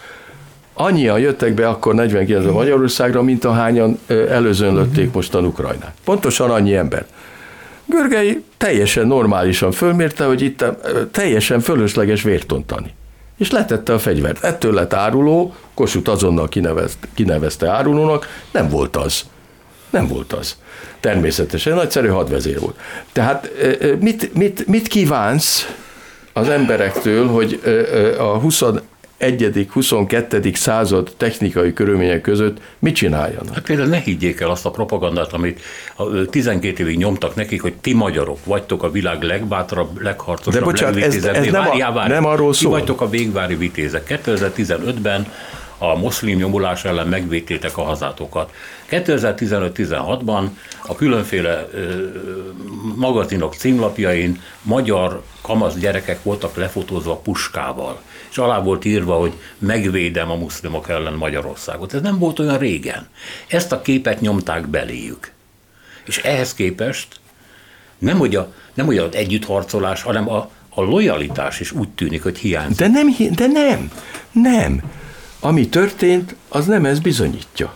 Annyian jöttek be akkor 49-ben Magyarországra, mint ahányan ö, előzön lötték mostan Ukrajnát. Pontosan annyi ember. Görgei teljesen normálisan fölmérte, hogy itt teljesen fölösleges vért ontani. És letette a fegyvert. Ettől lett áruló, Kossuth azonnal kinevezte, kinevezte árulónak, nem volt az. Nem volt az. Természetesen nagyszerű hadvezér volt. Tehát mit, mit, mit kívánsz az emberektől, hogy a 21. 22. század technikai körülmények között mit csináljanak? Hát például ne higgyék el azt a propagandát, amit a, ö, 12 évig nyomtak nekik, hogy ti magyarok vagytok a világ legbátrabb, legharcosabb, De bocsánat, ez- legvitézebb. ez nem a- Várjál, várjál. nem arról Ti szól. vagytok a végvári vitézek. 2015-ben a muszlim nyomulás ellen megvédtétek a hazátokat. 2015-16-ban a különféle ö, magazinok címlapjain magyar kamasz gyerekek voltak lefotózva puskával, és alá volt írva, hogy megvédem a muszlimok ellen Magyarországot. Ez nem volt olyan régen. Ezt a képet nyomták beléjük. És ehhez képest nem, hogy, a, nem hogy az együttharcolás, hanem a, a lojalitás is úgy tűnik, hogy hiányzik. De nem, de nem, nem. Ami történt, az nem ez bizonyítja.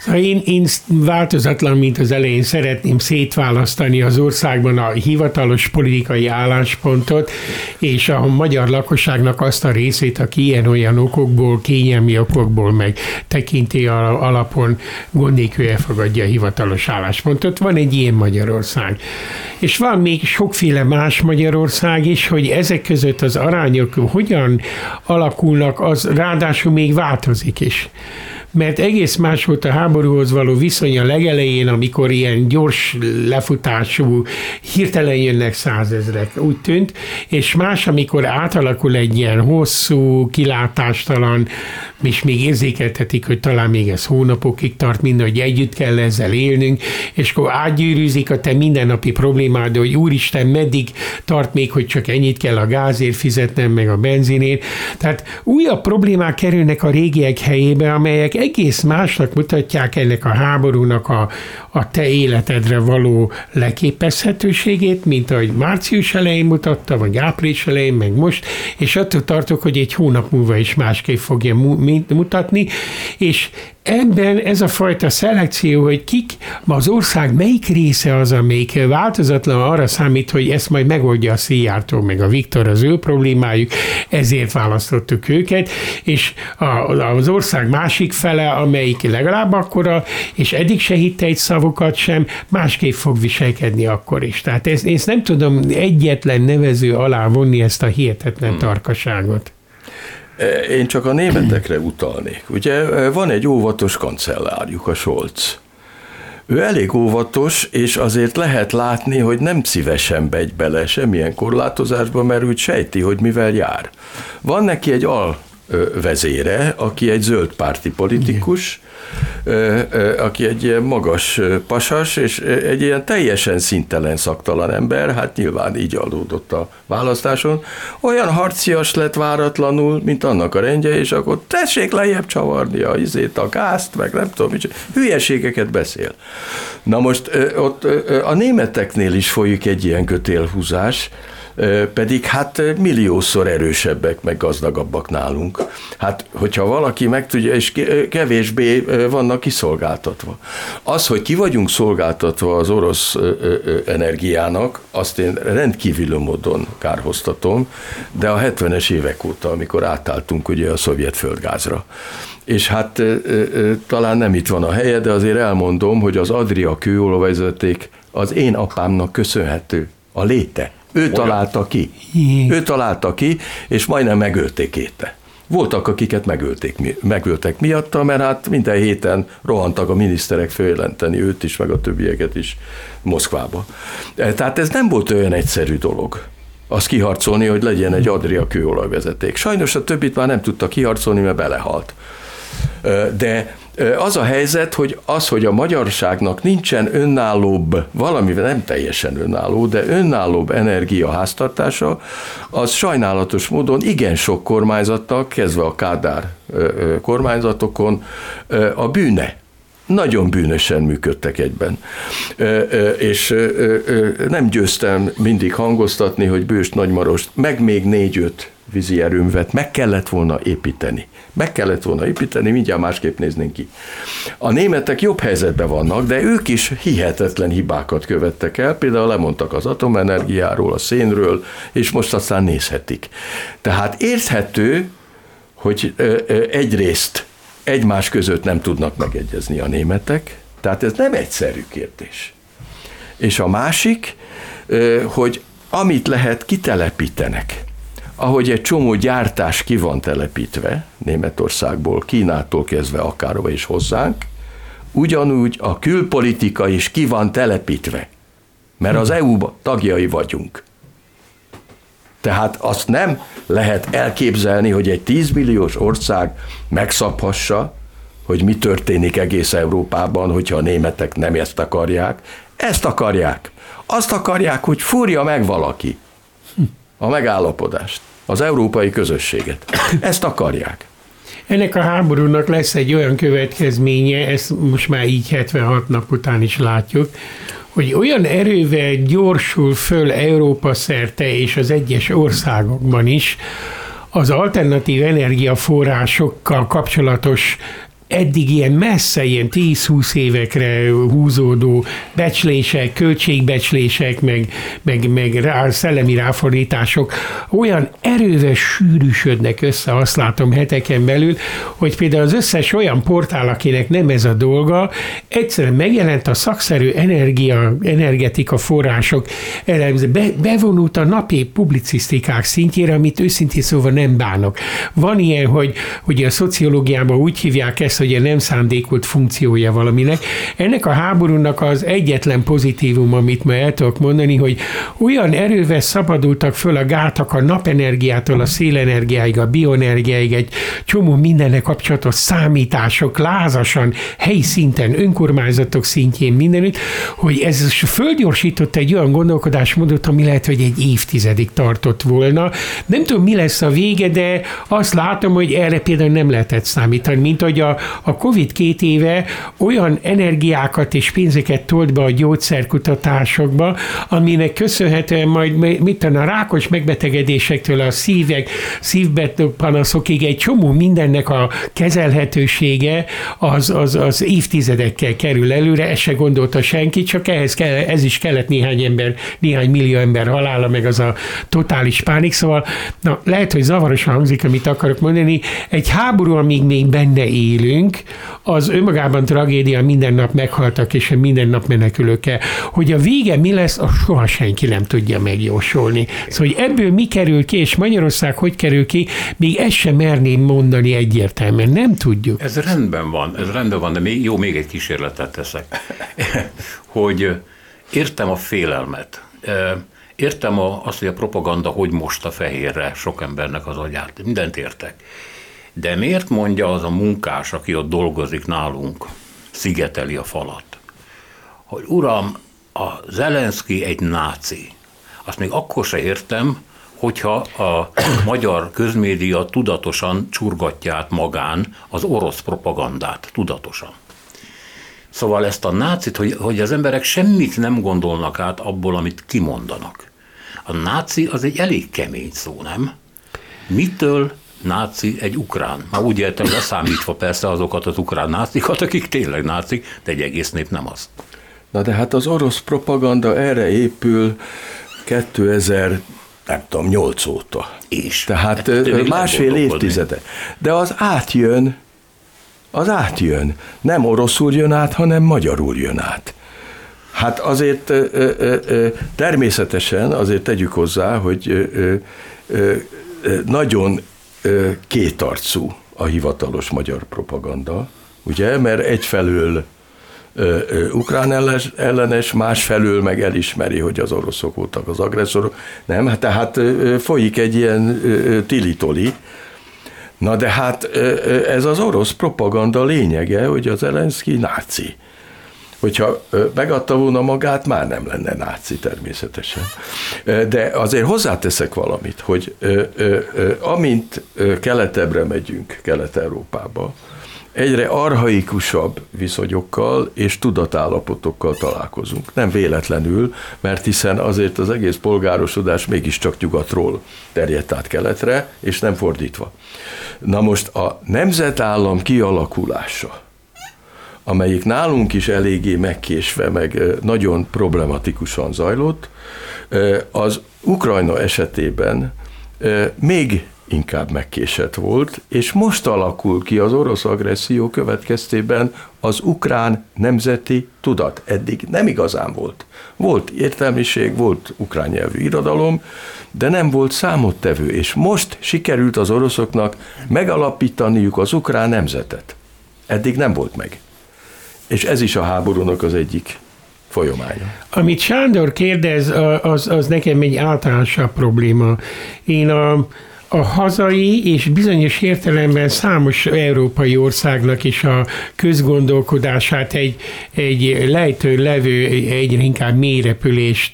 Szóval én, én változatlan, mint az elején szeretném szétválasztani az országban a hivatalos politikai álláspontot, és a magyar lakosságnak azt a részét, aki ilyen-olyan okokból, kényelmi okokból, meg tekinti alapon gondékű elfogadja a hivatalos álláspontot. Van egy ilyen Magyarország. És van még sokféle más Magyarország is, hogy ezek között az arányok hogyan alakulnak, az ráadásul még változik is mert egész más volt a háborúhoz való viszony a legelején, amikor ilyen gyors lefutású, hirtelen jönnek százezrek, úgy tűnt, és más, amikor átalakul egy ilyen hosszú, kilátástalan, és még érzékeltetik, hogy talán még ez hónapokig tart, mind, hogy együtt kell ezzel élnünk, és akkor átgyűrűzik a te mindennapi problémád, hogy úristen, meddig tart még, hogy csak ennyit kell a gázért fizetnem, meg a benzinért. Tehát újabb problémák kerülnek a régiek helyébe, amelyek egész másnak mutatják ennek a háborúnak a, a te életedre való leképezhetőségét, mint ahogy március elején mutatta, vagy április elején, meg most, és attól tartok, hogy egy hónap múlva is másképp fogja mutatni, és ebben ez a fajta szelekció, hogy kik, az ország melyik része az, amelyik változatlan arra számít, hogy ezt majd megoldja a Szijjártó, meg a Viktor az ő problémájuk, ezért választottuk őket, és az ország másik fele, amelyik legalább akkora, és eddig se hitte egy szavukat sem, másképp fog viselkedni akkor is. Tehát ezt, ezt nem tudom egyetlen nevező alá vonni ezt a hihetetlen hmm. tarkaságot. Én csak a németekre utalnék. Ugye van egy óvatos kancellárjuk, a Scholz. Ő elég óvatos, és azért lehet látni, hogy nem szívesen begy bele semmilyen korlátozásba, mert úgy sejti, hogy mivel jár. Van neki egy al vezére, aki egy zöld párti politikus, aki egy ilyen magas pasas, és egy ilyen teljesen szintelen, szaktalan ember, hát nyilván így adódott a választáson, olyan harcias lett váratlanul, mint annak a rendje, és akkor tessék lejjebb csavarni a izét, a gázt, meg nem tudom, mit, hülyeségeket beszél. Na most ott a németeknél is folyik egy ilyen kötélhúzás, pedig hát milliószor erősebbek, meg gazdagabbak nálunk. Hát, hogyha valaki meg tudja, és kevésbé vannak kiszolgáltatva. Az, hogy ki vagyunk szolgáltatva az orosz energiának, azt én rendkívül módon kárhoztatom, de a 70-es évek óta, amikor átálltunk ugye a szovjet földgázra. És hát talán nem itt van a helye, de azért elmondom, hogy az Adria kőolajvezeték az én apámnak köszönhető a léte. Ő Olyan. találta ki. Jé. Ő találta ki, és majdnem megölték érte. Voltak, akiket megölték, megöltek miatta, mert hát minden héten rohantak a miniszterek följelenteni őt is, meg a többieket is Moszkvába. E, tehát ez nem volt olyan egyszerű dolog azt kiharcolni, hogy legyen egy Adria kőolajvezeték. Sajnos a többit már nem tudta kiharcolni, mert belehalt. E, de az a helyzet, hogy az, hogy a magyarságnak nincsen önállóbb, valami nem teljesen önálló, de önállóbb energiaháztartása, az sajnálatos módon igen sok kormányzattal, kezdve a Kádár kormányzatokon a bűne nagyon bűnösen működtek egyben. És nem győztem mindig hangoztatni, hogy Bőst Nagymarost, meg még négy-öt vízi erőművet meg kellett volna építeni. Meg kellett volna építeni, mindjárt másképp néznénk ki. A németek jobb helyzetben vannak, de ők is hihetetlen hibákat követtek el, például lemondtak az atomenergiáról, a szénről, és most aztán nézhetik. Tehát érthető, hogy egyrészt egymás között nem tudnak megegyezni a németek, tehát ez nem egyszerű kérdés. És a másik, hogy amit lehet, kitelepítenek ahogy egy csomó gyártás ki van telepítve Németországból, Kínától kezdve akárhova is hozzánk, ugyanúgy a külpolitika is ki van telepítve, mert az EU tagjai vagyunk. Tehát azt nem lehet elképzelni, hogy egy 10 milliós ország megszaphassa, hogy mi történik egész Európában, hogyha a németek nem ezt akarják. Ezt akarják. Azt akarják, hogy fúrja meg valaki a megállapodást, az európai közösséget. Ezt akarják. Ennek a háborúnak lesz egy olyan következménye, ezt most már így 76 nap után is látjuk, hogy olyan erővel gyorsul föl Európa szerte és az egyes országokban is az alternatív energiaforrásokkal kapcsolatos eddig ilyen messze, ilyen 10-20 évekre húzódó becslések, költségbecslések, meg, meg, meg rá, szellemi ráfordítások olyan erővel sűrűsödnek össze, azt látom heteken belül, hogy például az összes olyan portál, akinek nem ez a dolga, egyszerűen megjelent a szakszerű energia, energetika források elemző, be, bevonult a napi publicisztikák szintjére, amit őszintén szóval nem bánok. Van ilyen, hogy, hogy a szociológiában úgy hívják ezt, hogy a nem szándékolt funkciója valaminek. Ennek a háborúnak az egyetlen pozitívum, amit ma el tudok mondani, hogy olyan erővel szabadultak föl a gátak a napenergiától, a szélenergiáig, a bioenergiáig, egy csomó mindennek kapcsolatos számítások lázasan, helyi szinten, önkormányzatok szintjén mindenütt, hogy ez fölgyorsított egy olyan gondolkodásmódot, ami lehet, hogy egy évtizedig tartott volna. Nem tudom, mi lesz a vége, de azt látom, hogy erre például nem lehetett számítani, mint hogy a, a Covid két éve olyan energiákat és pénzeket tolt be a gyógyszerkutatásokba, aminek köszönhetően majd mit a rákos megbetegedésektől a szívek, szívpanaszokig egy csomó mindennek a kezelhetősége az, az, az évtizedekkel kerül előre, ezt se gondolta senki, csak ehhez kell, ez is kellett néhány ember, néhány millió ember halála, meg az a totális pánik, szóval na, lehet, hogy zavarosan hangzik, amit akarok mondani, egy háború, amíg még benne élünk, az önmagában tragédia, minden nap meghaltak, és minden nap menekülök el. Hogy a vége mi lesz, azt soha senki nem tudja megjósolni. Szóval, hogy ebből mi kerül ki, és Magyarország hogy kerül ki, még ezt sem merném mondani egyértelműen. Nem tudjuk. Ez rendben van, ez rendben van, de még, jó, még egy kísérletet teszek. <laughs> hogy értem a félelmet. Értem a, azt, hogy a propaganda hogy most a fehérre sok embernek az agyát. Mindent értek. De miért mondja az a munkás, aki ott dolgozik nálunk, szigeteli a falat, hogy uram, a Zelenszky egy náci. Azt még akkor se értem, hogyha a <coughs> magyar közmédia tudatosan csurgatja át magán az orosz propagandát, tudatosan. Szóval ezt a nácit, hogy, hogy az emberek semmit nem gondolnak át abból, amit kimondanak. A náci az egy elég kemény szó, nem? Mitől náci egy ukrán. Már úgy értem, leszámítva persze azokat az ukrán nácikat, akik tényleg nácik, de egy egész nép nem az. Na de hát az orosz propaganda erre épül 2000 nem tudom, 8 óta. És? Tehát hát, másfél évtizede. De az átjön, az átjön. Nem oroszul jön át, hanem magyarul jön át. Hát azért természetesen, azért tegyük hozzá, hogy nagyon kétarcú a hivatalos magyar propaganda, ugye, mert egyfelől ukrán ellenes, másfelől meg elismeri, hogy az oroszok voltak az agresszorok. Nem, hát tehát folyik egy ilyen tilitoli. Na de hát ez az orosz propaganda lényege, hogy az Zelenszky náci hogyha megadta volna magát, már nem lenne náci természetesen. De azért hozzáteszek valamit, hogy amint keletebbre megyünk, Kelet-Európába, egyre arhaikusabb viszonyokkal és tudatállapotokkal találkozunk. Nem véletlenül, mert hiszen azért az egész polgárosodás mégiscsak nyugatról terjedt át keletre, és nem fordítva. Na most a nemzetállam kialakulása, amelyik nálunk is eléggé megkésve, meg nagyon problematikusan zajlott, az Ukrajna esetében még inkább megkésett volt, és most alakul ki az orosz agresszió következtében az ukrán nemzeti tudat. Eddig nem igazán volt. Volt értelmiség, volt ukrán nyelvű irodalom, de nem volt számottevő, és most sikerült az oroszoknak megalapítaniuk az ukrán nemzetet. Eddig nem volt meg. És ez is a háborúnak az egyik folyamánya. Amit Sándor kérdez, az, az nekem egy általánosabb probléma. Én a, a hazai és bizonyos értelemben számos európai országnak is a közgondolkodását egy, egy lejtő levő, egyre inkább mélyrepülést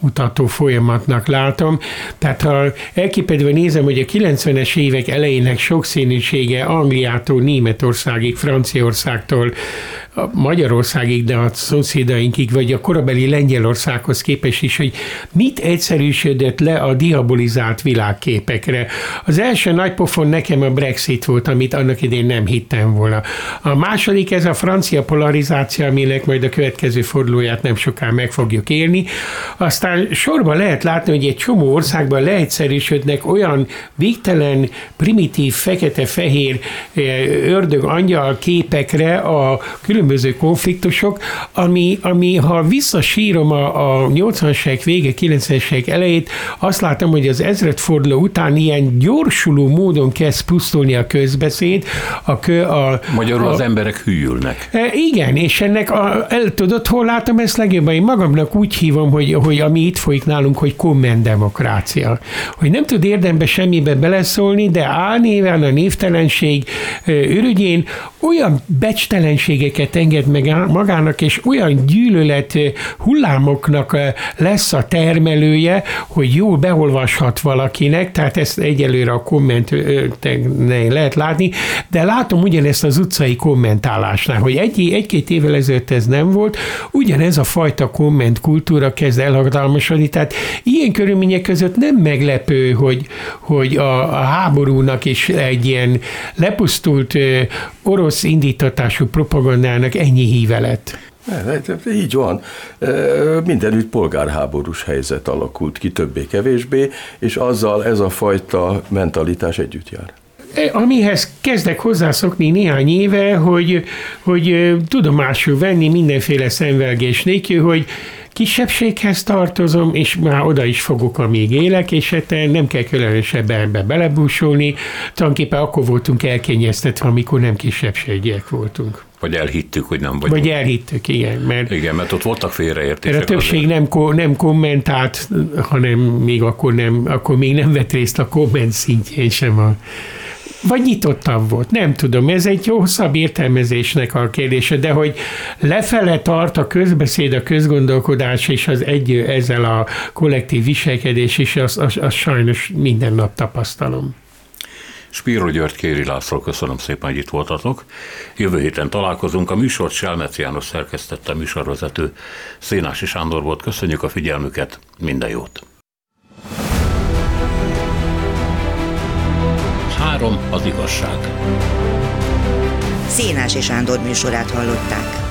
mutató folyamatnak látom. Tehát ha elképedve nézem, hogy a 90-es évek elejének sokszínűsége Angliától Németországig, Franciaországtól Magyarországig, de a szomszédainkig, vagy a korabeli Lengyelországhoz képest is, hogy mit egyszerűsödött le a diabolizált világképekre. Az első nagy pofon nekem a Brexit volt, amit annak idén nem hittem volna. A második ez a francia polarizáció, aminek majd a következő fordulóját nem soká meg fogjuk élni. Aztán sorban lehet látni, hogy egy csomó országban leegyszerűsödnek olyan végtelen, primitív, fekete-fehér eh, ördög angyal képekre a különböző konfliktusok, ami, ami ha visszasírom a, a 80-as évek vége, 90-es évek elejét, azt látom, hogy az ezredforduló után ilyen gyorsuló módon kezd pusztulni a közbeszéd. A kö, a, Magyarul a, az emberek hűlnek. E, igen, és ennek a, el tudod, hol látom ezt legjobban? Én magamnak úgy hívom, hogy, hogy ami itt folyik nálunk, hogy kommentdemokrácia. Hogy nem tud érdembe semmibe beleszólni, de álnéven a névtelenség ürügyén olyan becstelenségeket enged meg magának, és olyan gyűlölet hullámoknak lesz a termelője, hogy jól beolvashat valakinek, tehát ezt egyelőre a komment lehet látni, de látom ugyanezt az utcai kommentálásnál, hogy egy, egy-két évvel ezelőtt ez nem volt, ugyanez a fajta kommentkultúra kezd elhatalmasodni, tehát ilyen körülmények között nem meglepő, hogy, hogy a, a háborúnak is egy ilyen lepusztult orosz indítatású propagandának ennyi híve lett. Így van. Mindenütt polgárháborús helyzet alakult ki többé-kevésbé, és azzal ez a fajta mentalitás együtt jár amihez kezdek hozzászokni néhány éve, hogy, hogy tudomásul venni mindenféle szenvelgés nélkül, hogy kisebbséghez tartozom, és már oda is fogok, amíg élek, és hát nem kell különösebben ebbe belebúsulni. Tulajdonképpen akkor voltunk elkényeztetve, amikor nem kisebbségiek voltunk. Vagy elhittük, hogy nem vagyunk. Vagy elhittük, igen. Mert, igen, mert ott voltak félreértések. Mert a többség nem, nem kommentált, hanem még akkor, nem, akkor még nem vett részt a komment szintjén sem a vagy nyitottabb volt, nem tudom, ez egy hosszabb értelmezésnek a kérdése, de hogy lefele tart a közbeszéd, a közgondolkodás és az egy ezzel a kollektív viselkedés is, az, az, az sajnos minden nap tapasztalom. Spiro György Kéri László, köszönöm szépen, hogy itt voltatok. Jövő héten találkozunk. A műsort Selmec János szerkesztette műsorvezető Szénási Sándor volt. Köszönjük a figyelmüket, minden jót! Három az igazság. Szénás és Sándor műsorát hallották.